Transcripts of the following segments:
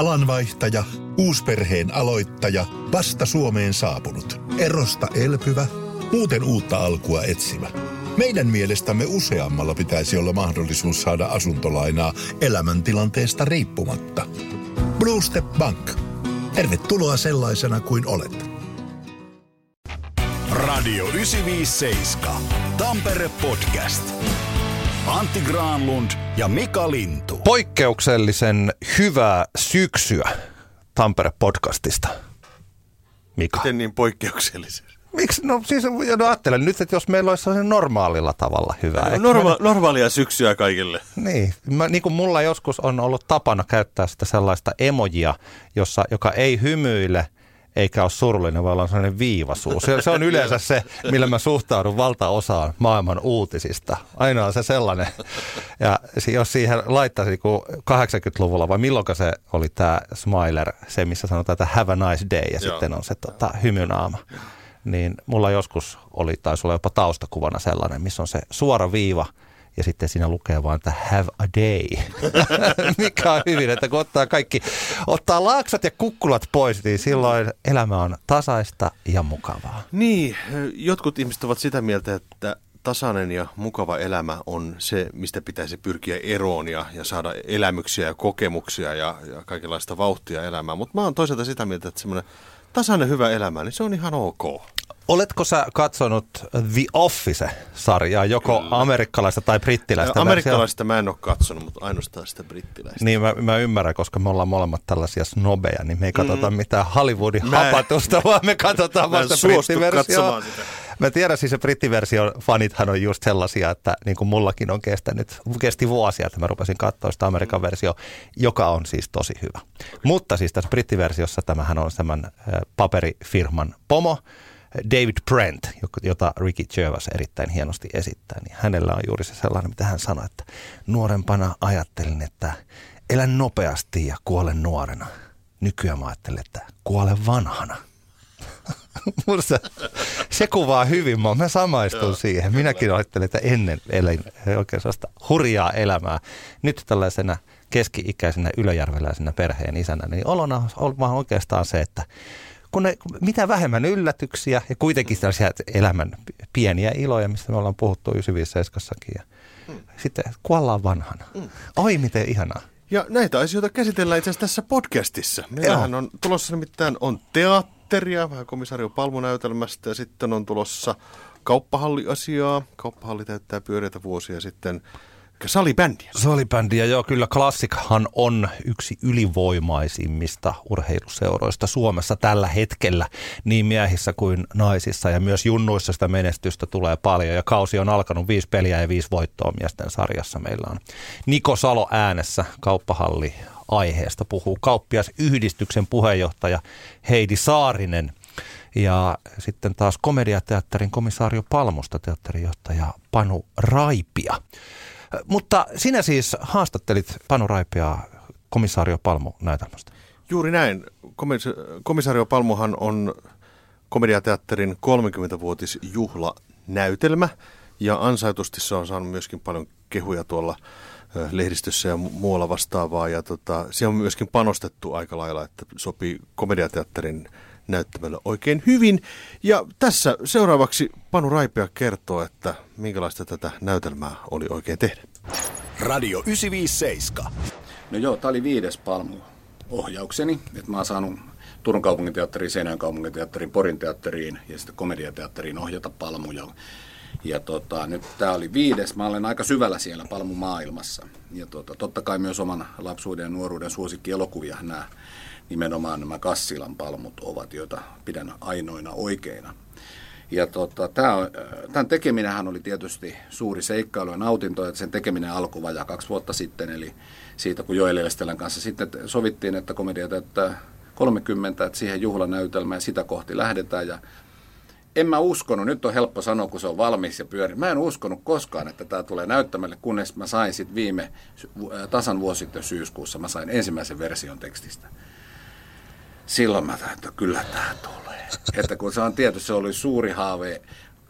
Alanvaihtaja, uusperheen aloittaja, vasta Suomeen saapunut, erosta elpyvä, muuten uutta alkua etsimä. Meidän mielestämme useammalla pitäisi olla mahdollisuus saada asuntolainaa elämäntilanteesta riippumatta. Blue Step Bank. Tervetuloa sellaisena kuin olet. Radio 957. Tampere Podcast. Antti Granlund ja Mika Lintu. Poikkeuksellisen hyvää syksyä Tampere Podcastista. Mika. Miten niin poikkeuksellisen? Miksi? No siis no, ajattelen nyt, että jos meillä olisi sellainen normaalilla tavalla hyvää. No, norma- normaalia syksyä kaikille. Niin, mä, niin kuin mulla joskus on ollut tapana käyttää sitä sellaista emojia, jossa, joka ei hymyile – eikä ole surullinen, vaan on sellainen viivasuus. Se, se on yleensä se, millä mä suhtaudun valtaosaan maailman uutisista. Aina on se sellainen. Ja jos siihen laittaisi 80-luvulla, vai milloin se oli tämä Smiler, se missä sanotaan, että have a nice day, ja Joo. sitten on se tota, hymynaama. Niin mulla joskus oli, taisi olla jopa taustakuvana sellainen, missä on se suora viiva – ja sitten siinä lukee vaan, että have a day, mikä on hyvin, että kun ottaa kaikki, ottaa laaksat ja kukkulat pois, niin silloin elämä on tasaista ja mukavaa. Niin, jotkut ihmiset ovat sitä mieltä, että tasainen ja mukava elämä on se, mistä pitäisi pyrkiä eroon ja, ja saada elämyksiä ja kokemuksia ja, ja kaikenlaista vauhtia elämään. Mutta mä oon toisaalta sitä mieltä, että semmoinen tasainen hyvä elämä, niin se on ihan ok. Oletko sä katsonut The Office-sarjaa, joko Kyllä. amerikkalaista tai brittiläistä? Amerikkalaista mä en ole katsonut, mutta ainoastaan sitä brittiläistä. Niin, mä, mä ymmärrän, koska me ollaan molemmat tällaisia snobeja, niin me ei katsota mm. mitään Hollywoodin mä hapatusta, vaan me katsotaan vasta brittiversioa. Mä tiedän siis se brittiversion fanithan on just sellaisia, että niin kuin mullakin on kestänyt, kesti vuosia, että mä rupesin katsoa sitä Amerikan versio, joka on siis tosi hyvä. Mutta siis tässä brittiversiossa tämähän on tämän paperifirman pomo, David Brent, jota Ricky Gervais erittäin hienosti esittää, niin hänellä on juuri se sellainen, mitä hän sanoi, että nuorempana ajattelin, että elän nopeasti ja kuolen nuorena. Nykyään mä ajattelen, että kuolen vanhana. se, se kuvaa hyvin, mä samaistun Joo. siihen. Minäkin ajattelin, että ennen elin oikein sellaista hurjaa elämää. Nyt tällaisena keski-ikäisenä ylöjärveläisenä perheen isänä, niin olona on vaan oikeastaan se, että kun ne, mitä vähemmän yllätyksiä ja kuitenkin tällaisia elämän pieniä iloja, mistä me ollaan puhuttu 95 ja mm. sitten kuollaan vanhana. Mm. Oi miten ihanaa. Ja näitä asioita käsitellään itse asiassa tässä podcastissa. Meillähän on tulossa nimittäin on teatteria, vähän komisario palmunäytelmästä ja sitten on tulossa kauppahalliasiaa. Kauppahalli täyttää pyöreitä vuosia sitten salibändiä. Salibändiä, joo, kyllä klassikhan on yksi ylivoimaisimmista urheiluseuroista Suomessa tällä hetkellä, niin miehissä kuin naisissa ja myös junnuissa sitä menestystä tulee paljon ja kausi on alkanut viisi peliä ja viisi voittoa miesten sarjassa. Meillä on Niko Salo äänessä kauppahalli aiheesta puhuu kauppias yhdistyksen puheenjohtaja Heidi Saarinen ja sitten taas komediateatterin komisaario Palmusta teatterijohtaja Panu Raipia. Mutta sinä siis haastattelit Panu Raipia komissaario Palmu näytelmästä. Juuri näin. Komissaario Palmuhan on komediateatterin 30-vuotisjuhlanäytelmä ja ansaitusti se on saanut myöskin paljon kehuja tuolla lehdistössä ja muualla vastaavaa. Ja tota, siellä on myöskin panostettu aika lailla, että sopii komediateatterin näyttämällä oikein hyvin. Ja tässä seuraavaksi Panu Raipea kertoo, että minkälaista tätä näytelmää oli oikein tehdä. Radio 957. No joo, tämä oli viides palmu ohjaukseni, että mä oon saanut Turun kaupunginteatteriin, Seinäjön kaupunginteatteriin, Porin teatteriin ja sitten komediateatteriin ohjata palmuja. Ja tota, nyt tämä oli viides. Mä olen aika syvällä siellä palmumaailmassa. Ja tota, totta kai myös oman lapsuuden ja nuoruuden suosikkielokuvia nämä nimenomaan nämä Kassilan palmut ovat, joita pidän ainoina oikeina. Ja tota, tämän tekeminenhän oli tietysti suuri seikkailu ja nautinto, että sen tekeminen alkoi vajaa kaksi vuotta sitten, eli siitä kun Joel Estelän kanssa sitten sovittiin, että komedia täyttää 30, että siihen juhlanäytelmään ja sitä kohti lähdetään. Ja en mä uskonut, nyt on helppo sanoa, kun se on valmis ja pyöri. Mä en uskonut koskaan, että tämä tulee näyttämälle, kunnes mä sain sitten viime tasan vuosi sitten syyskuussa, mä sain ensimmäisen version tekstistä silloin mä tähän, että kyllä tämä tulee. Että kun se on tietysti, se oli suuri haave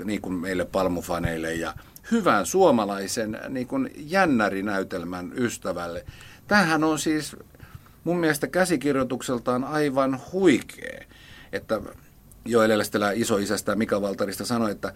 niin kuin meille palmufaneille ja hyvän suomalaisen niin kuin jännärinäytelmän ystävälle. Tämähän on siis mun mielestä käsikirjoitukseltaan aivan huikea. Että jo Elästelä isoisästä Mika Valtarista sanoi, että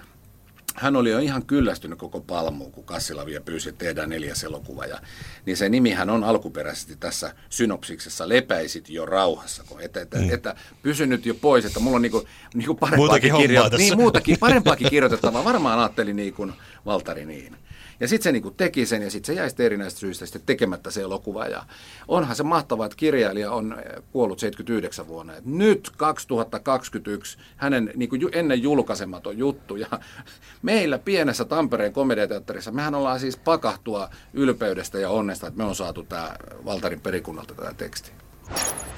hän oli jo ihan kyllästynyt koko palmuun, kun Kassilavia pyysi, että tehdään neljäs elokuva. Ja, niin se nimihän on alkuperäisesti tässä synopsiksessa Lepäisit jo rauhassa. Kun, että, että, mm. että pysy nyt jo pois, että mulla on niinku, niinku parempaakin, kirjo- niin, muutakin, parempaakin kirjoitettavaa. Varmaan ajatteli niin kuin Valtari niin. Ja sitten se niinku teki sen ja sitten se jäi sitten erinäistä syistä sitten tekemättä se elokuva. Ja onhan se mahtavaa, että kirjailija on eh, kuollut 79 vuonna. Et nyt 2021 hänen niinku ennen julkaisematon juttu. Ja meillä pienessä Tampereen komediateatterissa, mehän ollaan siis pakahtua ylpeydestä ja onnesta, että me on saatu tämä Valtarin perikunnalta tämä teksti.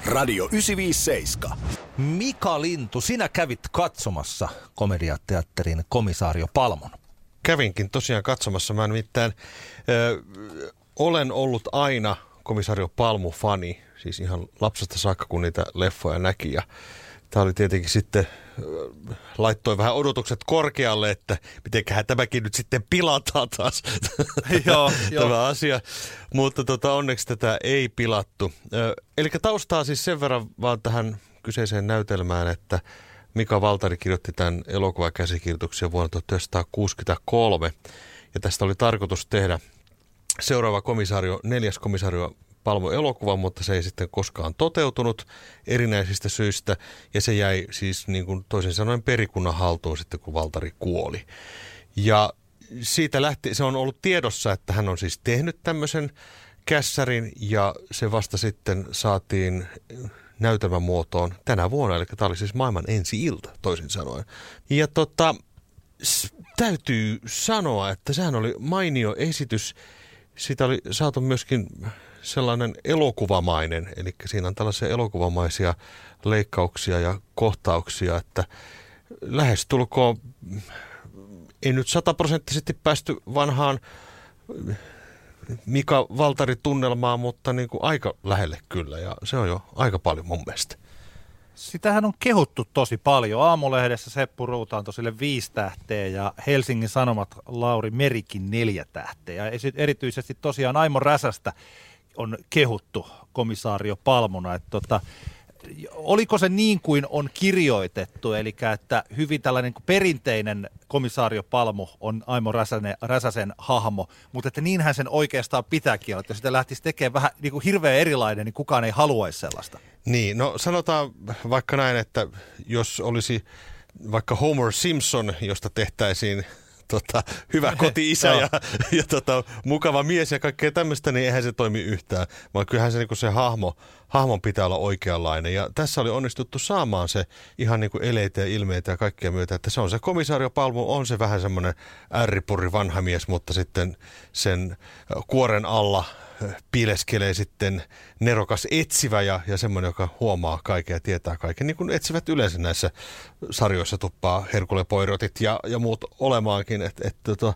Radio 957. Mika Lintu, sinä kävit katsomassa komediateatterin komisaario Palmon kävinkin tosiaan katsomassa. Mä nimittäin ö, olen ollut aina komisario Palmu-fani, siis ihan lapsesta saakka, kun niitä leffoja näki. Ja tämä oli tietenkin sitten, laittoi vähän odotukset korkealle, että mitenköhän tämäkin nyt sitten pilataan taas joo, tämä jo. asia. Mutta tota, onneksi tätä ei pilattu. Eli taustaa siis sen verran vaan tähän kyseiseen näytelmään, että Mika Valtari kirjoitti tämän elokuvakäsikirjoituksen vuonna 1963. Ja tästä oli tarkoitus tehdä seuraava komisario, neljäs komisario Palmo elokuva, mutta se ei sitten koskaan toteutunut erinäisistä syistä. Ja se jäi siis niin kuin toisin sanoen perikunnan haltuun sitten, kun Valtari kuoli. Ja siitä lähti, se on ollut tiedossa, että hän on siis tehnyt tämmöisen kässärin ja se vasta sitten saatiin näytelmän muotoon tänä vuonna, eli tämä oli siis maailman ensi ilta, toisin sanoen. Ja tota, täytyy sanoa, että sehän oli mainio esitys. Siitä oli saatu myöskin sellainen elokuvamainen, eli siinä on tällaisia elokuvamaisia leikkauksia ja kohtauksia, että lähestulkoon ei nyt sataprosenttisesti päästy vanhaan Mika Valtari tunnelmaa, mutta niin kuin aika lähelle kyllä ja se on jo aika paljon mun mielestä. Sitähän on kehuttu tosi paljon. Aamulehdessä Seppu Ruuta antoi sille viisi tähteä ja Helsingin Sanomat Lauri Merikin neljä tähteä. Ja erityisesti tosiaan Aimo Räsästä on kehuttu komisaario Palmuna. Että tota, oliko se niin kuin on kirjoitettu, eli että hyvin tällainen perinteinen komissaario Palmu on Aimo Räsänen, Räsäsen hahmo, mutta että niinhän sen oikeastaan pitääkin olla, että jos sitä lähtisi tekemään vähän niin kuin hirveän erilainen, niin kukaan ei haluaisi sellaista. Niin, no sanotaan vaikka näin, että jos olisi vaikka Homer Simpson, josta tehtäisiin tota, hyvä koti-isä ja, ja tota, mukava mies ja kaikkea tämmöistä, niin eihän se toimi yhtään. Vaan kyllähän se, niin se hahmo, hahmon pitää olla oikeanlainen. Ja tässä oli onnistuttu saamaan se ihan niin kuin eleitä ja ilmeitä ja kaikkea myötä, että se on se komisaariopalmu, on se vähän semmoinen ärripurri vanha mies, mutta sitten sen kuoren alla piileskelee sitten nerokas etsivä ja, ja semmoinen, joka huomaa kaiken ja tietää kaiken. Niin kuin etsivät yleensä näissä sarjoissa tuppaa Herkule Poirotit ja, ja muut olemaankin. Et, et, tota,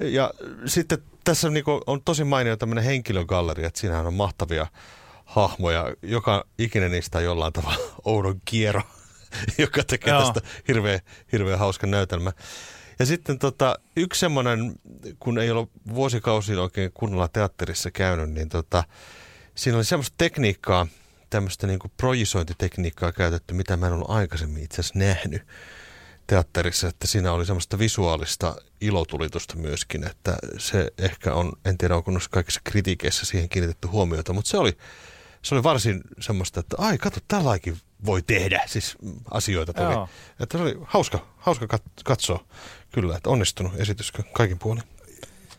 ja sitten tässä niin kuin, on tosi mainio tämmöinen henkilögalleria, että siinähän on mahtavia hahmoja. Joka ikinen niistä on jollain tavalla oudon kierro, joka tekee Joo. tästä hirveän, hirveän hauskan näytelmän. Ja sitten tota, yksi semmoinen, kun ei ole vuosikausiin oikein kunnolla teatterissa käynyt, niin tota, siinä oli semmoista tekniikkaa, tämmöistä niin projisointitekniikkaa käytetty, mitä mä en ollut aikaisemmin itse asiassa nähnyt teatterissa, että siinä oli semmoista visuaalista ilotulitusta myöskin, että se ehkä on, en tiedä onko noissa kaikissa kritiikeissä siihen kiinnitetty huomiota, mutta se oli, se oli varsin semmoista, että ai kato, tällaikin voi tehdä, siis asioita tuli. Joo. Että se oli hauska, hauska katsoa kyllä, että onnistunut esitys kaikin puolin.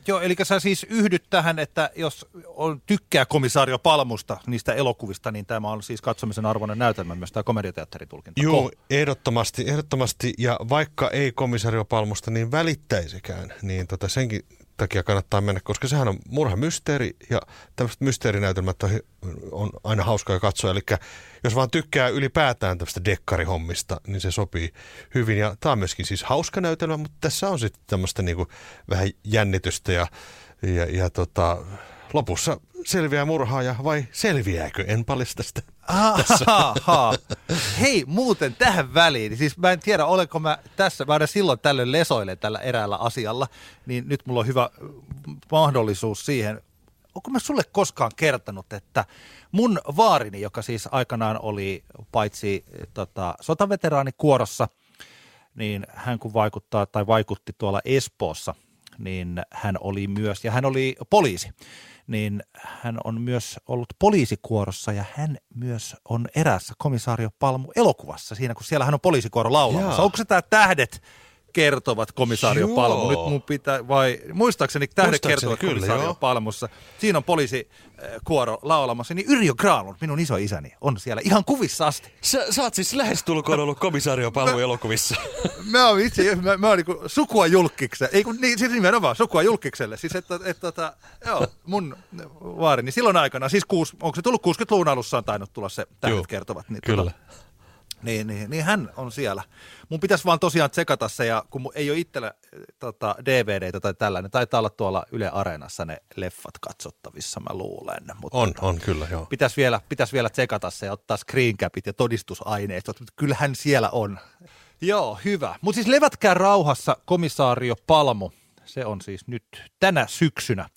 Joo, eli sä siis yhdyt tähän, että jos on, tykkää komisaario Palmusta niistä elokuvista, niin tämä on siis katsomisen arvoinen näytelmä myös tämä komediateatteritulkinta. Joo, ehdottomasti, ehdottomasti. Ja vaikka ei komisario Palmusta niin välittäisikään, niin tota senkin takia kannattaa mennä, koska sehän on murhamysteeri ja tämmöiset mysteerinäytelmät on, aina hauskaa katsoa. Eli jos vaan tykkää ylipäätään tämmöistä dekkarihommista, niin se sopii hyvin. Ja tämä on myöskin siis hauska näytelmä, mutta tässä on sitten tämmöistä niinku vähän jännitystä ja, ja, ja tota, lopussa selviää murhaaja vai selviääkö? En paljasta sitä. Hei, muuten tähän väliin. Siis mä en tiedä, olenko mä tässä, mä aina silloin tällöin lesoilen tällä eräällä asialla, niin nyt mulla on hyvä mahdollisuus siihen. onko mä sulle koskaan kertonut, että mun vaarini, joka siis aikanaan oli paitsi tota, sotaveteraanikuorossa, niin hän kun vaikuttaa tai vaikutti tuolla Espoossa, niin hän oli myös, ja hän oli poliisi, niin hän on myös ollut poliisikuorossa ja hän myös on erässä komisaario Palmu elokuvassa siinä, kun siellä hän on poliisikuoro laulamassa. Jaa. Onko se tämä Tähdet kertovat komisaario Palmu. Nyt mun pitää, vai muistaakseni tähdet kertovat kyllä, komisaario joo. Palmussa. Siinä on poliisi kuoro laulamassa, niin Yrjö Graalund, minun iso isäni, on siellä ihan kuvissa asti. Sä, sä oot siis lähestulkoon ollut komisaario Palmu elokuvissa. mä oon itse, mä, mä oon niinku sukua julkikselle, ei kun niin, siis nimenomaan sukua julkikselle. Siis että, että, että joo, mun vaarini silloin aikana, siis kuus, onko se tullut 60-luvun alussa on tainnut tulla se tähdet kertovat. Niin, kyllä. Tuota, niin, niin, niin hän on siellä. Mun pitäisi vaan tosiaan tsekata se, ja kun ei ole itsellä tota, DVDtä tai tällainen, taitaa olla tuolla Yle Areenassa ne leffat katsottavissa, mä luulen. Mutta on, tota, on kyllä, joo. Pitäisi vielä, pitäisi vielä tsekata se ja ottaa screencapit ja todistusaineistot, mutta kyllähän siellä on. Joo, hyvä. Mutta siis levätkää rauhassa komisaario Palmu. Se on siis nyt tänä syksynä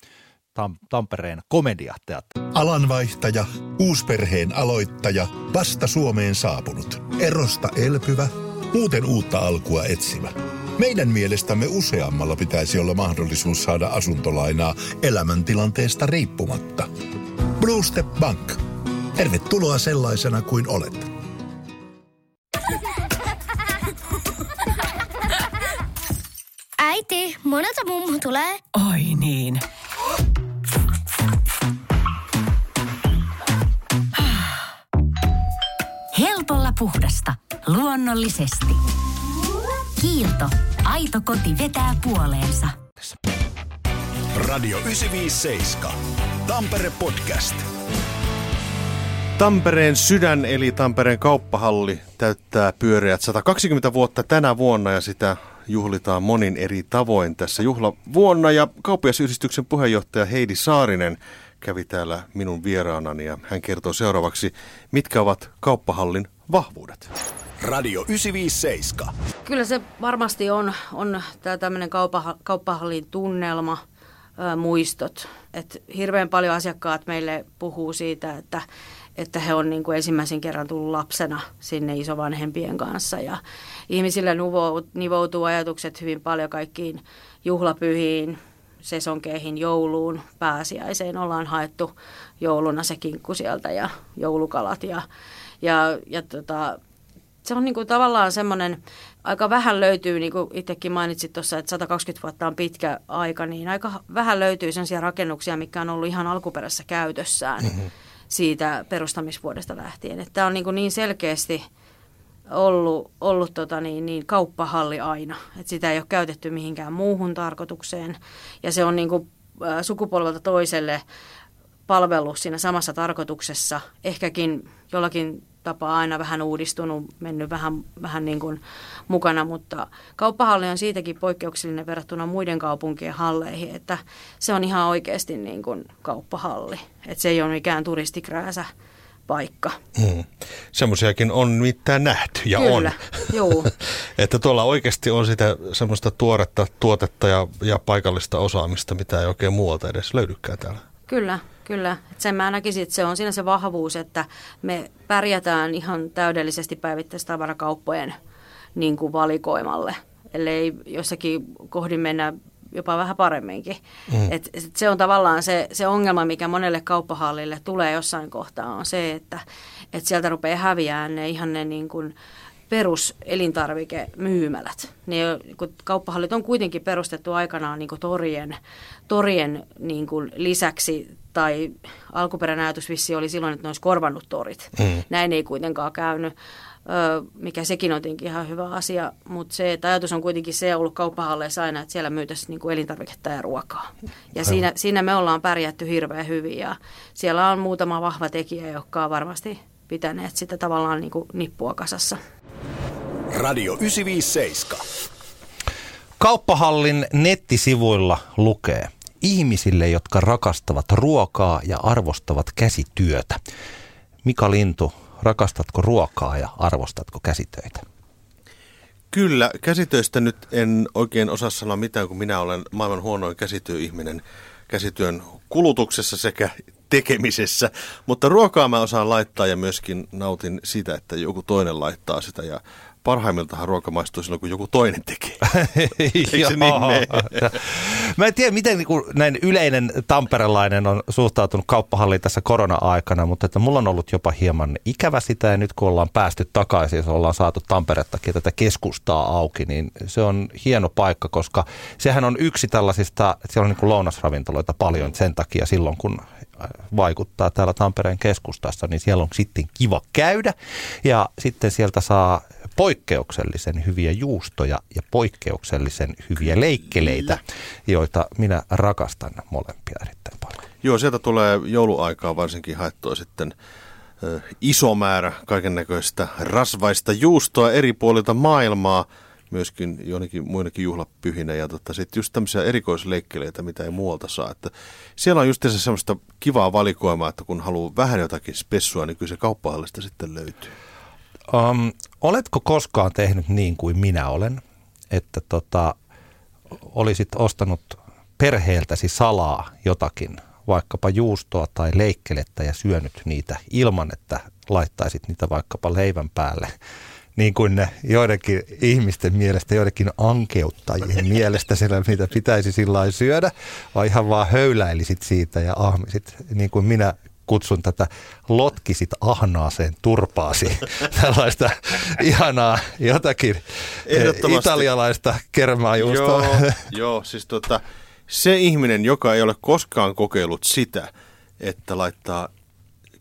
Tam- Tampereen komediateatteri. Alanvaihtaja, uusperheen aloittaja, vasta Suomeen saapunut, erosta elpyvä, muuten uutta alkua etsimä. Meidän mielestämme useammalla pitäisi olla mahdollisuus saada asuntolainaa elämäntilanteesta riippumatta. Blue Step Bank. Tervetuloa sellaisena kuin olet. Äiti, monelta mummu tulee. Oi niin. Luonnollisesti. Kiilto. Aito koti vetää puoleensa. Radio 957. Tampere Podcast. Tampereen sydän eli Tampereen kauppahalli täyttää pyöreät 120 vuotta tänä vuonna ja sitä juhlitaan monin eri tavoin tässä juhlavuonna. Ja kauppiasyhdistyksen puheenjohtaja Heidi Saarinen kävi täällä minun vieraanani ja hän kertoo seuraavaksi, mitkä ovat kauppahallin vahvuudet. Radio 957. Kyllä se varmasti on, on tämä tämmöinen kauppa, kauppahallin tunnelma, ää, muistot. Et hirveän paljon asiakkaat meille puhuu siitä, että, että he on niin kuin ensimmäisen kerran tullut lapsena sinne isovanhempien kanssa. Ja ihmisille nivoutuu ajatukset hyvin paljon kaikkiin juhlapyhiin, sesonkeihin, jouluun, pääsiäiseen. Ollaan haettu jouluna se kinkku sieltä ja joulukalat ja, ja, ja tota, se on niin kuin tavallaan semmoinen, aika vähän löytyy, niin kuin itsekin mainitsit tuossa, että 120 vuotta on pitkä aika, niin aika vähän löytyy sellaisia rakennuksia, mikä on ollut ihan alkuperäisessä käytössään mm-hmm. siitä perustamisvuodesta lähtien. Että tämä on niin, kuin niin selkeästi ollut, ollut tota niin, niin kauppahalli aina, että sitä ei ole käytetty mihinkään muuhun tarkoitukseen. Ja se on niin kuin, sukupolvelta toiselle palvellut siinä samassa tarkoituksessa, ehkäkin jollakin tapaa aina vähän uudistunut, mennyt vähän, vähän niin kuin mukana, mutta kauppahalli on siitäkin poikkeuksellinen verrattuna muiden kaupunkien halleihin, että se on ihan oikeasti niin kuin kauppahalli, että se ei ole mikään turistikrääsä paikka. Hmm. Semmoisiakin on mitään nähty ja Kyllä, on. Juu. että tuolla oikeasti on sitä semmoista tuoretta tuotetta ja, ja paikallista osaamista, mitä ei oikein muualta edes löydykään täällä. Kyllä, Kyllä, että sen mä näkisin, että se on siinä se vahvuus, että me pärjätään ihan täydellisesti päivittäistavarakauppojen niin kuin valikoimalle, ellei jossakin kohdin mennä jopa vähän paremminkin. Mm. Et, et se on tavallaan se, se ongelma, mikä monelle kauppahallille tulee jossain kohtaa, on se, että et sieltä rupeaa häviämään ne ihan ne niin kuin, peruselintarvikemyymälät. Ne, kun kauppahallit on kuitenkin perustettu aikanaan niin kuin torien, torien niin kuin lisäksi, tai alkuperäinen ajatus vissi oli silloin, että ne olisi korvannut torit. Mm. Näin ei kuitenkaan käynyt, mikä sekin on tietenkin ihan hyvä asia, mutta se, että ajatus on kuitenkin se ollut kauppahalleissa aina, että siellä myytäisiin niin kuin elintarviketta ja ruokaa. Ja siinä, siinä me ollaan pärjätty hirveän hyvin ja siellä on muutama vahva tekijä, jotka on varmasti pitäneet sitä tavallaan niin kuin nippua kasassa. Radio 957. Kauppahallin nettisivuilla lukee ihmisille, jotka rakastavat ruokaa ja arvostavat käsityötä. Mika Lintu, rakastatko ruokaa ja arvostatko käsitöitä? Kyllä, käsitöistä nyt en oikein osaa sanoa mitään, kun minä olen maailman huonoin käsityöihminen. Käsityön kulutuksessa sekä tekemisessä, mutta ruokaa mä osaan laittaa ja myöskin nautin sitä, että joku toinen laittaa sitä ja parhaimmiltahan ruoka maistuu silloin, kun joku toinen tekee. Eikö se niin Mä en tiedä, miten niin kuin näin yleinen tamperelainen on suhtautunut kauppahalliin tässä korona-aikana, mutta että mulla on ollut jopa hieman ikävä sitä ja nyt kun ollaan päästy takaisin, jos ollaan saatu Tamperettakin tätä keskustaa auki, niin se on hieno paikka, koska sehän on yksi tällaisista, siellä on niin kuin lounasravintoloita paljon sen takia silloin, kun vaikuttaa täällä Tampereen keskustassa, niin siellä on sitten kiva käydä ja sitten sieltä saa poikkeuksellisen hyviä juustoja ja poikkeuksellisen hyviä leikkeleitä, joita minä rakastan molempia erittäin paljon. Joo, sieltä tulee jouluaikaa varsinkin haettua sitten iso määrä kaiken näköistä rasvaista juustoa eri puolilta maailmaa, myöskin jonnekin muinakin juhlapyhinä ja tota, sitten just tämmöisiä erikoisleikkeleitä, mitä ei muualta saa. Että siellä on just se semmoista kivaa valikoimaa, että kun haluaa vähän jotakin spessua, niin kyllä se kauppahallista sitten löytyy. Um, oletko koskaan tehnyt niin kuin minä olen, että tota, olisit ostanut perheeltäsi salaa jotakin, vaikkapa juustoa tai leikkelettä ja syönyt niitä ilman, että laittaisit niitä vaikkapa leivän päälle? Niin kuin ne joidenkin ihmisten mielestä, joidenkin ankeuttajien mielestä siellä, mitä pitäisi sillä syödä, vai ihan vaan höyläilisit siitä ja ahmisit, niin kuin minä kutsun tätä lotkisit ahnaaseen turpaasi. Tällaista ihanaa jotakin eh, italialaista kermaajuustoa. Joo, joo, siis tota, se ihminen, joka ei ole koskaan kokeillut sitä, että laittaa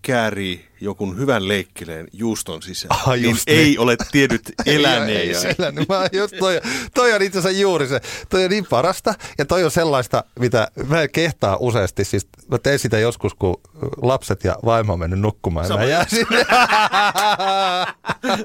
käärii jonkun hyvän leikkeleen juuston sisään, ah, niin, niin ei ole tiennyt eläneensä. ei, elänyt. Mä just toi, toi on itse asiassa juuri se. Toi on niin parasta ja toi on sellaista, mitä mä kehtaa useasti. Siis mä teen sitä joskus, kun lapset ja vaimo on mennyt nukkumaan sama mä jään sinne.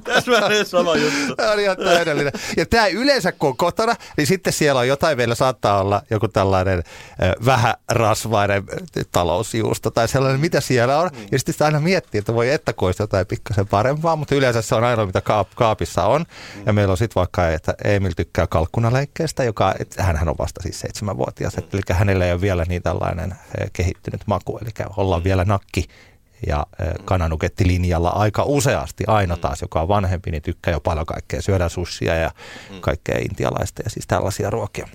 Täsmälleen sama juttu. Tämä on ihan täydellinen. Ja tämä yleensä kun on kotona, niin sitten siellä on jotain, vielä saattaa olla joku tällainen äh, vähärasvainen talousjuusto tai sellainen, mitä siellä on. Ja sitten sitä aina miettii, että voi että koista jotain pikkasen parempaa, mutta yleensä se on ainoa, mitä kaap- kaapissa on. Ja meillä on sitten vaikka, että Emil tykkää kalkkunaleikkeestä, joka, hän on vasta siis seitsemänvuotias, eli hänellä ei ole vielä niin tällainen eh, kehittynyt maku, eli ollaan vielä nakki ja eh, kananukettilinjalla aika useasti. Aina taas, joka on vanhempi, niin tykkää jo paljon kaikkea syödä sussia ja kaikkea intialaista ja siis tällaisia ruokia.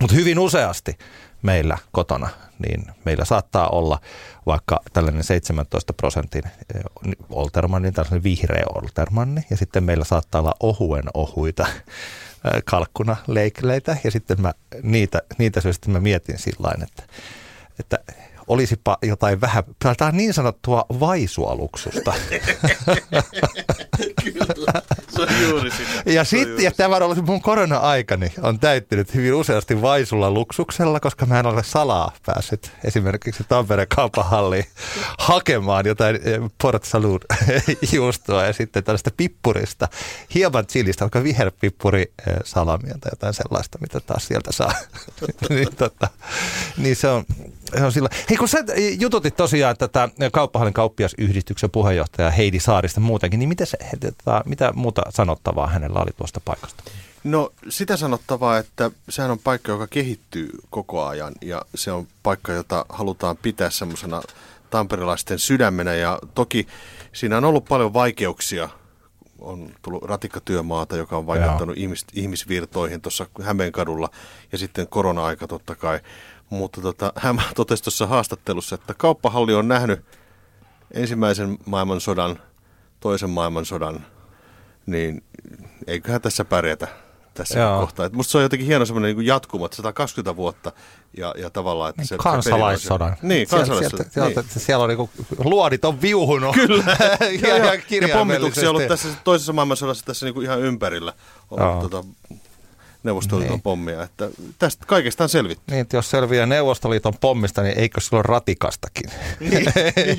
Mutta hyvin useasti meillä kotona, niin meillä saattaa olla vaikka tällainen 17 prosentin eh, oltermanni, tällainen vihreä oltermanni, ja sitten meillä saattaa olla ohuen ohuita eh, kalkkunaleikleitä, ja sitten mä niitä, niitä syystä mä mietin sillä että, että olisipa jotain vähän, tämä on niin sanottua vaisualuksusta. Kyllä, se on juuri sitä. Ja sitten, ja tämä on ollut mun korona-aikani, on täyttynyt hyvin useasti vaisulla luksuksella, koska mä en ole salaa päässyt esimerkiksi Tampereen kaupahalliin hakemaan jotain eh, Port Salud juustoa ja sitten tällaista pippurista, hieman chilistä, vaikka viherpippuri eh, salamia tai jotain sellaista, mitä taas sieltä saa. niin, tota, niin se on, se on sillä. Hei, kun sä jututit tosiaan tätä Kauppahallin kauppiasyhdistyksen puheenjohtaja Heidi Saarista muutenkin, niin mitä, se, tota, mitä muuta sanottavaa hänellä oli tuosta paikasta? No sitä sanottavaa, että sehän on paikka, joka kehittyy koko ajan ja se on paikka, jota halutaan pitää semmoisena tamperilaisten sydämenä ja toki siinä on ollut paljon vaikeuksia on tullut ratikkatyömaata, joka on vaikuttanut ihmis, ihmisvirtoihin tuossa Hämeenkadulla ja sitten korona-aika totta kai. Mutta tota, hän totesi tuossa haastattelussa, että kauppahalli on nähnyt ensimmäisen maailmansodan, toisen maailmansodan, niin eiköhän tässä pärjätä tässä Joo. kohtaa. Et musta se on jotenkin hieno semmoinen niin jatkuma, että 120 vuotta ja, ja tavallaan... Että se, kansalaissodan. Se niin, kansalaissodan. Siellä, sieltä, niin. siellä on niin kuin, luodit on viuhunut. Kyllä. ja, ja, ja pommituksia on ollut tässä toisessa maailmansodassa tässä niin kuin ihan ympärillä. On, tota, Neuvostoliiton niin. pommia. Että tästä kaikesta on selvitty. Niin, että jos selviää Neuvostoliiton pommista, niin eikö silloin ratikastakin? Niin,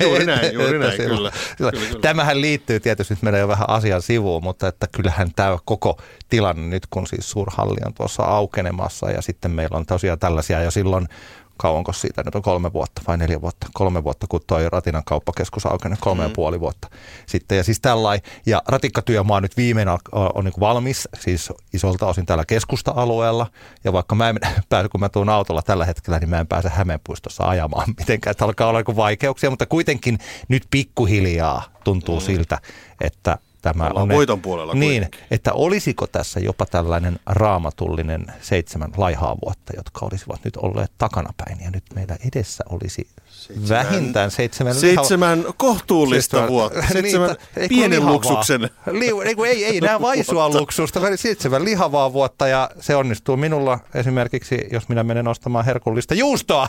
juuri näin, juuri näin, kyllä, kyllä, kyllä. Tämähän liittyy tietysti, nyt menee jo vähän asian sivuun, mutta että kyllähän tämä koko tilanne nyt, kun siis suurhalli on tuossa aukenemassa ja sitten meillä on tosiaan tällaisia jo silloin kauanko siitä nyt on kolme vuotta vai neljä vuotta, kolme vuotta, kun toi Ratinan kauppakeskus aukeni, kolme mm. ja puoli vuotta sitten. Ja siis tällainen, ja ratikkatyömaa nyt viimein on, on niin valmis, siis isolta osin täällä keskusta-alueella, ja vaikka mä en pääse, kun mä tuun autolla tällä hetkellä, niin mä en pääse Hämeenpuistossa ajamaan mitenkään, että alkaa olla niin vaikeuksia, mutta kuitenkin nyt pikkuhiljaa tuntuu mm. siltä, että tämä Ollaan on voiton puolella Niin, kuitenkin. että olisiko tässä jopa tällainen raamatullinen seitsemän laihaa vuotta, jotka olisivat nyt olleet takanapäin ja nyt meillä edessä olisi seitsemän, vähintään seitsemän, seitsemän liha... kohtuullista seitsemän, vuotta, seitsemän niin, pienen luksuksen. Li, ei, ei, ei nämä vaisua luksusta, vaan seitsemän lihavaa vuotta ja se onnistuu minulla esimerkiksi, jos minä menen ostamaan herkullista juustoa.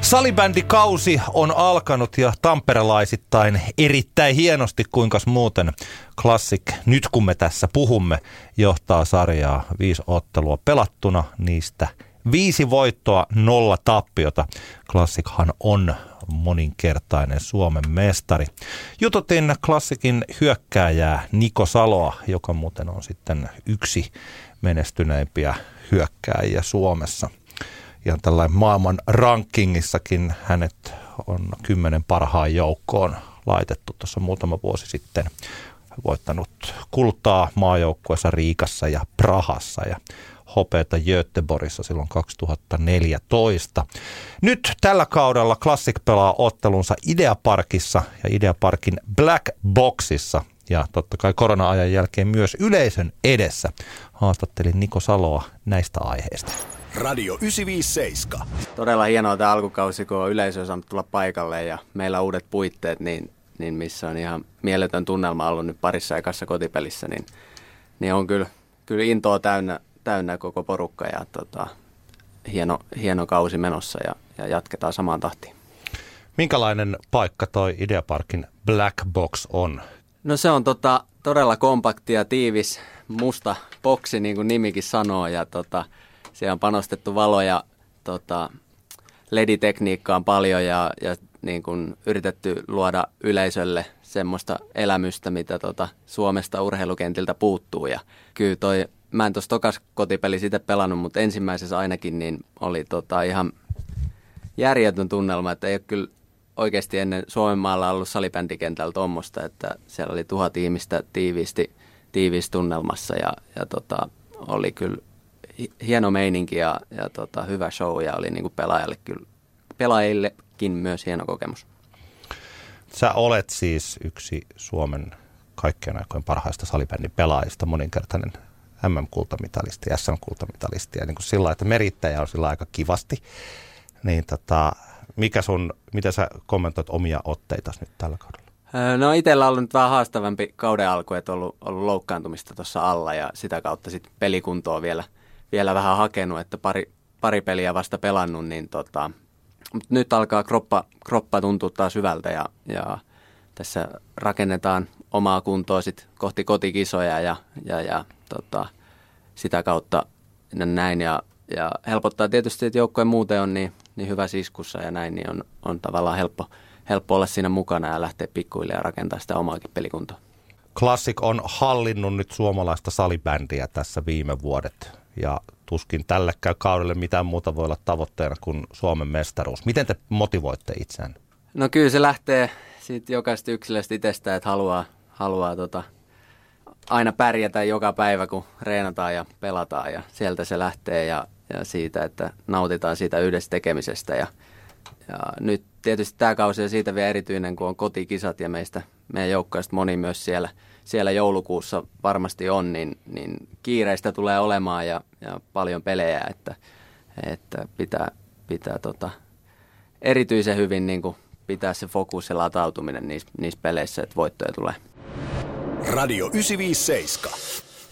Salibändikausi on alkanut ja tamperelaisittain erittäin hienosti, kuinka muuten Classic, nyt kun me tässä puhumme, johtaa sarjaa viisi ottelua pelattuna, niistä viisi voittoa, nolla tappiota. Classichan on moninkertainen Suomen mestari. Jututin klassikin hyökkääjää Niko Saloa, joka muuten on sitten yksi menestyneimpiä hyökkääjiä Suomessa – ihan tällainen maailman rankingissakin hänet on kymmenen parhaan joukkoon laitettu tuossa muutama vuosi sitten. Voittanut kultaa maajoukkueessa Riikassa ja Prahassa ja hopeata Göteborgissa silloin 2014. Nyt tällä kaudella Classic pelaa ottelunsa Ideaparkissa ja Ideaparkin Black Boxissa ja totta kai korona-ajan jälkeen myös yleisön edessä. Haastattelin Niko Saloa näistä aiheista. Radio 957. Todella hienoa tämä alkukausi, kun on yleisö saanut tulla paikalle ja meillä on uudet puitteet, niin, niin missä on ihan mieletön tunnelma ollut nyt parissa ekassa kotipelissä, niin, niin on kyllä, kyllä intoa täynnä, täynnä koko porukka ja tota, hieno, hieno kausi menossa ja, ja jatketaan samaan tahtiin. Minkälainen paikka toi Ideaparkin Black Box on? No se on tota, todella kompakti ja tiivis, musta boksi, niin kuin nimikin sanoo, ja tota, siellä on panostettu valoja tota, LED-tekniikkaan paljon ja, ja niin kuin yritetty luoda yleisölle semmoista elämystä, mitä tota Suomesta urheilukentiltä puuttuu. Ja kyllä toi, mä en tuossa tokas kotipeli sitten pelannut, mutta ensimmäisessä ainakin niin oli tota ihan järjetön tunnelma, että ei ole kyllä oikeasti ennen Suomen maalla ollut salibändikentällä tuommoista, että siellä oli tuhat ihmistä tiiviisti, tiiviisti tunnelmassa ja, ja tota, oli kyllä hieno meininki ja, ja tota, hyvä show ja oli niin kuin pelaajalle kyllä, pelaajillekin myös hieno kokemus. Sä olet siis yksi Suomen kaikkien aikojen parhaista salibändin pelaajista, moninkertainen MM-kultamitalisti, SM-kultamitalisti ja niin kuin sillä että merittäjä on sillä aika kivasti. Niin tota, mikä sun, miten sä kommentoit omia otteita nyt tällä kaudella? No itsellä on ollut nyt vähän haastavampi kauden alku, että on ollut, ollut loukkaantumista tuossa alla ja sitä kautta sitten pelikuntoa vielä – vielä vähän hakenut, että pari, pari peliä vasta pelannut, niin tota, mutta nyt alkaa kroppa, kroppa tuntua taas hyvältä ja, ja tässä rakennetaan omaa kuntoa sit kohti kotikisoja ja, ja, ja tota, sitä kautta näin. Ja, ja helpottaa tietysti, että joukkue muuten on niin, niin hyvä siskussa ja näin, niin on, on tavallaan helppo, helppo olla siinä mukana ja lähteä pikkuhiljaa rakentaa sitä omaakin pelikuntoa. Classic on hallinnut nyt suomalaista salibändiä tässä viime vuodet ja tuskin tällekään kaudelle mitään muuta voi olla tavoitteena kuin Suomen mestaruus. Miten te motivoitte itseään? No kyllä se lähtee siitä jokaista yksilöstä itsestä, että haluaa, haluaa tota, aina pärjätä joka päivä, kun reenataan ja pelataan ja sieltä se lähtee ja, ja siitä, että nautitaan siitä yhdessä tekemisestä ja, ja nyt tietysti tämä kausi on siitä vielä erityinen, kun on kotikisat ja meistä, meidän joukkoista moni myös siellä – siellä joulukuussa varmasti on, niin, niin kiireistä tulee olemaan ja, ja paljon pelejä, että, että pitää, pitää tota, erityisen hyvin niin kuin pitää se fokus ja latautuminen niissä, niissä peleissä, että voittoja tulee. Radio 957.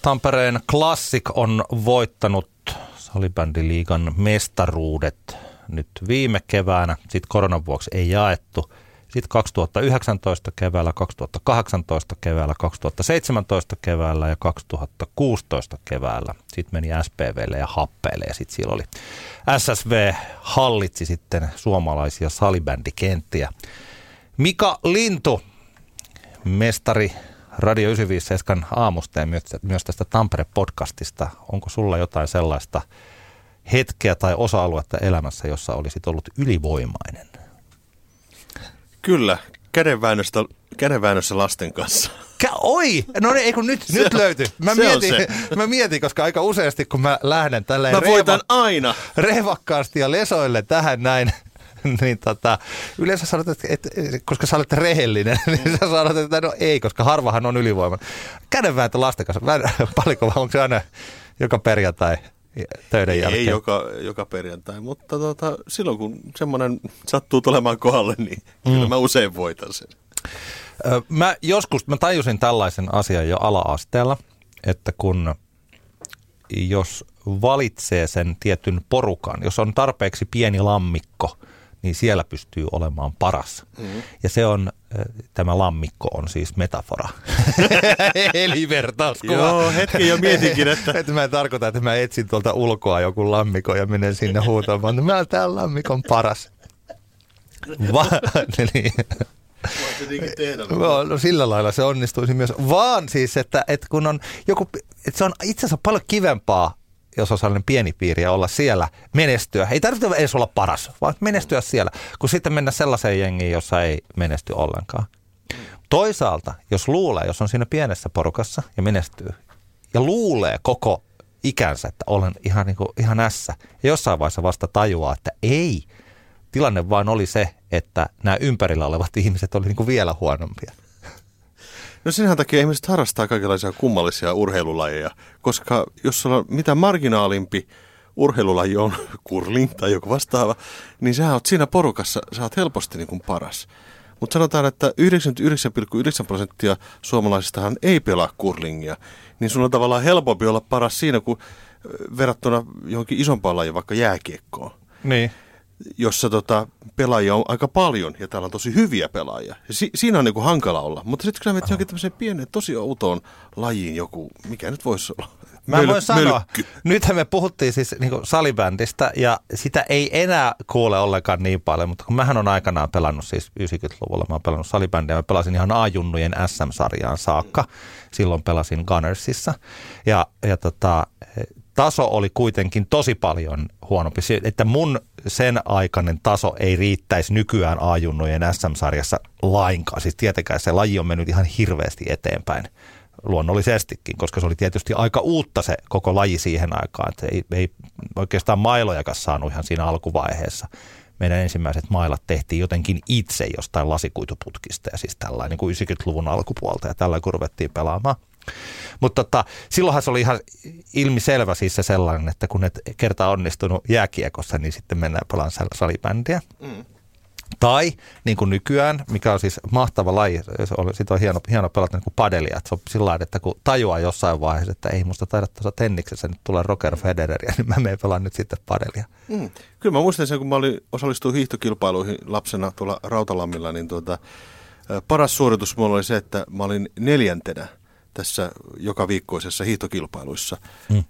Tampereen Classic on voittanut salibändiliigan mestaruudet nyt viime keväänä. Sitten koronan vuoksi ei jaettu. Sitten 2019 keväällä, 2018 keväällä, 2017 keväällä ja 2016 keväällä. Sitten meni SPVlle ja Happeelle ja sitten siellä oli SSV hallitsi sitten suomalaisia salibändikenttiä. Mika Lintu, mestari Radio 957 aamusta ja myös tästä Tampere-podcastista. Onko sulla jotain sellaista hetkeä tai osa-aluetta elämässä, jossa olisit ollut ylivoimainen? Kyllä, kädenväännöstä, kädenväännössä lasten kanssa. Kä- oi! No niin, ei kun nyt, nyt löytyy. Mä mietin, mä mietin, koska aika useasti kun mä lähden tälleen mä voitan reeva- aina. revakkaasti ja lesoille tähän näin, niin tota, yleensä sanot, että, että koska sä olet rehellinen, niin sä sanot, että no ei, koska harvahan on ylivoiman. Kädenvääntö lasten kanssa, paljonko, onko se aina joka perjantai töiden ei, jälkeen? Ei joka, joka perjantai, mutta tota, silloin kun semmoinen sattuu tulemaan kohdalle, niin mm. kyllä mä usein voitan sen. Mä joskus, mä tajusin tällaisen asian jo ala-asteella, että kun jos valitsee sen tietyn porukan, jos on tarpeeksi pieni lammikko, niin siellä pystyy olemaan paras. Mm-hmm. Ja se on, tämä lammikko on siis metafora. Eli vertauskuva. Joo, hetki jo mietinkin, että... että mä en tarkoita, että mä etsin tuolta ulkoa joku lammikko ja menen sinne huutamaan, että mä tää lammikon paras. Va- niin. No, no sillä lailla se onnistuisi myös. Vaan siis, että, että kun on joku, että se on itse asiassa paljon kivempaa jos on sellainen pieni piiri ja olla siellä, menestyä. Ei tarvitse edes olla paras, vaan menestyä siellä, kun sitten mennä sellaiseen jengiin, jossa ei menesty ollenkaan. Toisaalta, jos luulee, jos on siinä pienessä porukassa ja menestyy, ja luulee koko ikänsä, että olen ihan, niin kuin, ihan ässä, ja jossain vaiheessa vasta tajuaa, että ei, tilanne vaan oli se, että nämä ympärillä olevat ihmiset olivat niin vielä huonompia. No sen takia ihmiset harrastaa kaikenlaisia kummallisia urheilulajeja, koska jos on mitä marginaalimpi urheilulaji on, kurling tai joku vastaava, niin sä oot siinä porukassa, sä oot helposti niin kuin paras. Mutta sanotaan, että 99,9 prosenttia suomalaisistahan ei pelaa kurlingia, niin sun on tavallaan helpompi olla paras siinä kuin verrattuna johonkin isompaan lajiin, vaikka jääkiekkoon. Niin jossa tota, pelaajia on aika paljon ja täällä on tosi hyviä pelaajia. Ja si- siinä on niinku hankala olla. Mutta sitten kun sä menet johonkin tämmöiseen pieneen, tosi outoon lajiin joku, mikä nyt voisi olla? Mä Möl- voin sanoa, mölkky. nythän me puhuttiin siis niin salibändistä ja sitä ei enää kuule ollenkaan niin paljon, mutta kun mähän on aikanaan pelannut siis 90-luvulla, mä oon pelannut salibändiä, mä pelasin ihan A-junnujen SM-sarjaan saakka, silloin pelasin Gunnersissa ja, ja tota, taso oli kuitenkin tosi paljon huonompi. Että mun sen aikainen taso ei riittäisi nykyään A-junnojen SM-sarjassa lainkaan. Siis tietenkään se laji on mennyt ihan hirveästi eteenpäin luonnollisestikin, koska se oli tietysti aika uutta se koko laji siihen aikaan. Että ei, ei oikeastaan mailojakaan saanut ihan siinä alkuvaiheessa. Meidän ensimmäiset mailat tehtiin jotenkin itse jostain lasikuituputkista ja siis tällainen niin kuin 90-luvun alkupuolta ja tällä kun ruvettiin pelaamaan. Mutta tota, silloinhan se oli ihan ilmiselvä siis se sellainen, että kun et kerta onnistunut jääkiekossa, niin sitten mennään pelaan salibändiä. Mm. Tai niin kuin nykyään, mikä on siis mahtava laji, sitä on hieno, hieno pelata niin kuin padelia. Että se on sillä lailla, että kun tajuaa jossain vaiheessa, että ei musta taida tuossa tenniksessä nyt tulee Roger Federeria, niin mä menen pelaan nyt sitten padelia. Mm. Kyllä mä muistan sen, kun mä olin osallistuin hiihtokilpailuihin lapsena tuolla Rautalammilla, niin tuota, paras suoritus mulla oli se, että mä olin neljäntenä tässä joka viikkoisessa hiihtokilpailuissa. Mm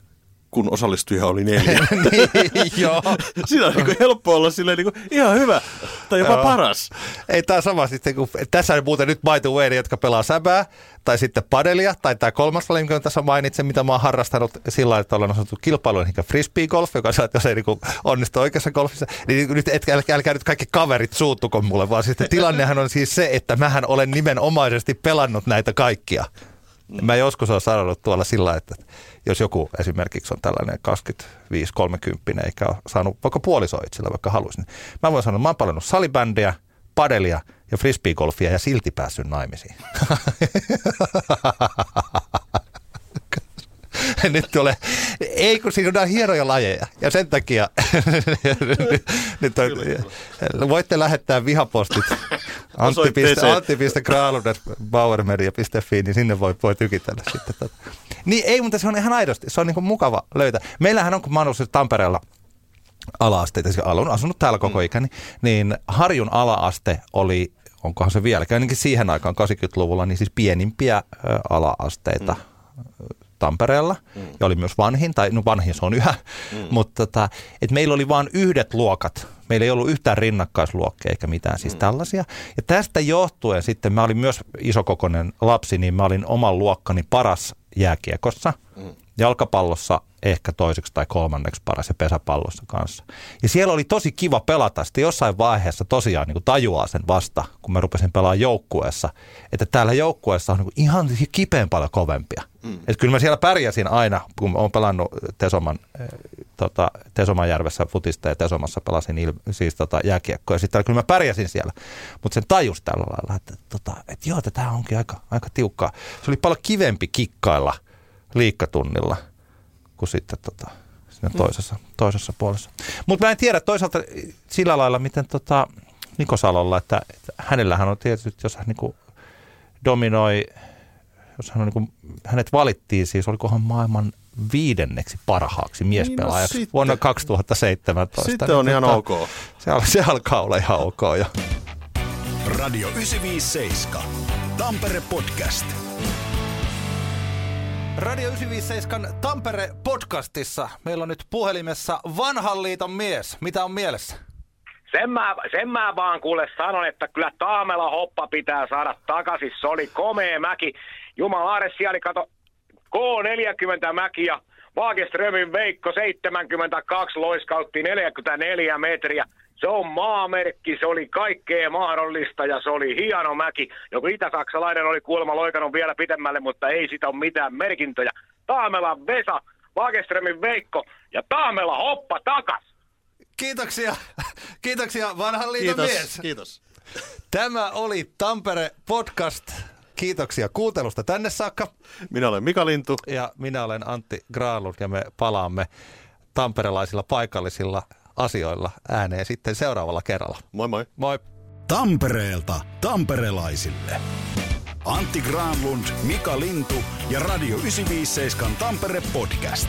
kun osallistuja oli neljä. niin, joo. Siinä on niin helppo olla silleen niin kuin, ihan hyvä tai jopa joo. paras. Ei tämä sama sitten, kun tässä on muuten nyt by the way, jotka pelaa säbää tai sitten padelia tai tämä kolmas laji, minkä tässä mainitsen, mitä mä oon harrastanut sillä että olen osattu kilpailuun, eli frisbee golf, joka saa, jos ei niin onnistu oikeassa golfissa, niin nyt etkä, älkää, älkää nyt kaikki kaverit suuttuko mulle, vaan siis tilannehan on siis se, että mähän olen nimenomaisesti pelannut näitä kaikkia. Mm. Mä joskus olen sanonut tuolla sillä, että jos joku esimerkiksi on tällainen 25-30 eikä ole saanut vaikka puoliso itsellä, vaikka haluaisi, niin mä voin sanoa, että mä oon palannut salibändiä, padelia ja frisbeegolfia ja silti päässyt naimisiin. nyt tulee, ei kun siinä on hienoja lajeja. Ja sen takia nyt on, voitte lähettää vihapostit antti.kraalunen.bauermedia.fi, niin sinne voi, voi tykitellä sitten. Tota. Niin ei, mutta se on ihan aidosti, se on niin mukava löytää. Meillähän on, kun mä Tampereella ala-asteita, siis olen asunut täällä koko mm. ikäni, niin Harjun ala-aste oli, onkohan se vieläkään, ainakin siihen aikaan 80-luvulla, niin siis pienimpiä ala-asteita mm. Tampereella, mm. ja oli myös vanhin, tai no vanhin se on yhä, mm. mutta tota, et meillä oli vain yhdet luokat. Meillä ei ollut yhtään rinnakkaisluokkia eikä mitään siis mm. tällaisia. Ja tästä johtuen sitten, mä olin myös isokokoinen lapsi, niin mä olin oman luokkani paras jääkiekossa. Mm. Jalkapallossa ehkä toiseksi tai kolmanneksi paras ja pesäpallossa kanssa. Ja siellä oli tosi kiva pelata. Sitten jossain vaiheessa tosiaan niin kuin tajuaa sen vasta, kun mä rupesin pelaamaan joukkueessa, että täällä joukkueessa on niin kuin ihan kipeän paljon kovempia. Mm. Että kyllä mä siellä pärjäsin aina, kun olen pelannut Tesoman, tota, Tesomanjärvessä futista ja Tesomassa pelasin il, siis tota, jääkiekkoa. Ja sitten kyllä mä pärjäsin siellä. Mutta sen tajus tällä lailla, että, tota, että joo, tämä onkin aika, aika tiukkaa. Se oli paljon kivempi kikkailla liikkatunnilla – kuin sitten tota, siinä mm. toisessa, toisessa puolessa. Mutta mä en tiedä toisaalta sillä lailla, miten tota Niko Salolla, että, että hänellähän on tietysti, jos hän niin dominoi, jos hän on niin kuin, hänet valittiin siis, olikohan maailman viidenneksi parhaaksi miespelaajaksi niin no vuonna 2017. Sitten on niin, ihan tota, ok. Se, se alkaa olla ihan ok jo. Radio 957. Tampere Podcast. Radio 957 Tampere podcastissa meillä on nyt puhelimessa vanhan liiton mies. Mitä on mielessä? Sen mä, sen mä vaan kuule sanon, että kyllä Taamela hoppa pitää saada takaisin. Se oli komea mäki. Jumala siellä kato K40 mäki ja Vaageströmin Veikko 72 loiskautti 44 metriä. Se on maamerkki, se oli kaikkea mahdollista ja se oli hieno mäki. Joku itä-saksalainen oli kuulemma loikannut vielä pitemmälle, mutta ei sitä ole mitään merkintöjä. Taamela Vesa, Vageströmin Veikko ja Taamela hoppa takas. Kiitoksia, kiitoksia vanhan liiton kiitos, mies. Kiitos. Tämä oli Tampere Podcast. Kiitoksia kuuntelusta tänne saakka. Minä olen Mika Lintu. Ja minä olen Antti Graalun ja me palaamme tamperelaisilla paikallisilla asioilla ääneen sitten seuraavalla kerralla. Moi moi. Moi. Tampereelta tamperelaisille. Antti Granlund, Mika Lintu ja Radio 957 Tampere Podcast.